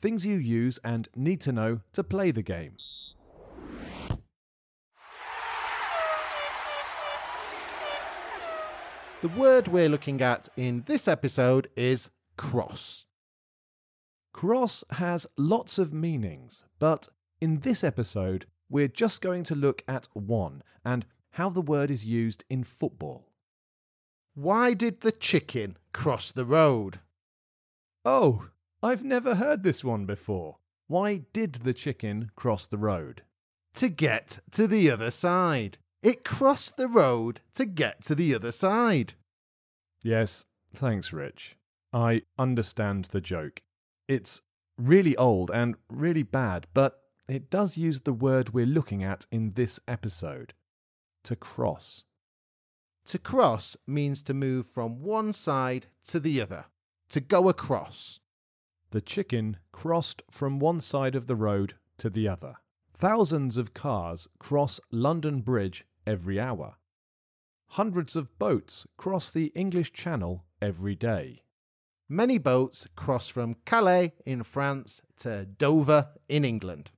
things you use and need to know to play the game. The word we're looking at in this episode is cross. Cross has lots of meanings, but in this episode, we're just going to look at one and how the word is used in football. Why did the chicken cross the road? Oh, I've never heard this one before. Why did the chicken cross the road? To get to the other side. It crossed the road to get to the other side. Yes, thanks, Rich. I understand the joke. It's really old and really bad, but it does use the word we're looking at in this episode to cross. To cross means to move from one side to the other, to go across. The chicken crossed from one side of the road to the other. Thousands of cars cross London Bridge every hour. Hundreds of boats cross the English Channel every day. Many boats cross from Calais in France to Dover in England.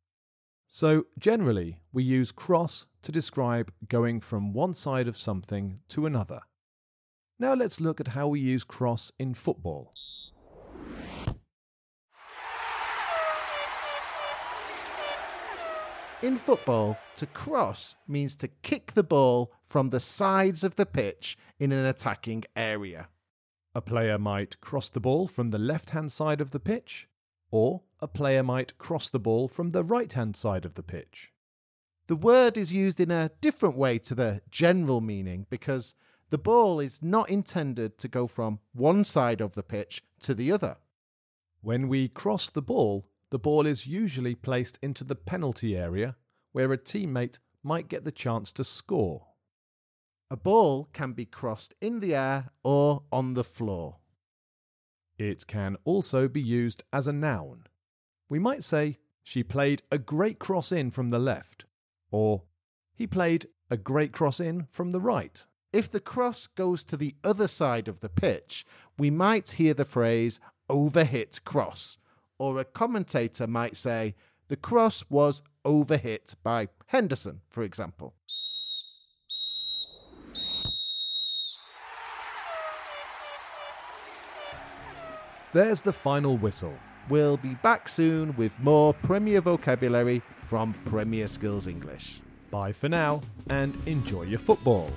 So, generally, we use cross to describe going from one side of something to another. Now, let's look at how we use cross in football. In football, to cross means to kick the ball from the sides of the pitch in an attacking area. A player might cross the ball from the left hand side of the pitch, or a player might cross the ball from the right hand side of the pitch. The word is used in a different way to the general meaning because the ball is not intended to go from one side of the pitch to the other. When we cross the ball, the ball is usually placed into the penalty area where a teammate might get the chance to score. A ball can be crossed in the air or on the floor. It can also be used as a noun. We might say, She played a great cross in from the left, or He played a great cross in from the right. If the cross goes to the other side of the pitch, we might hear the phrase overhit cross, or a commentator might say the cross was overhit by Henderson, for example. There's the final whistle. We'll be back soon with more Premier vocabulary from Premier Skills English. Bye for now and enjoy your football.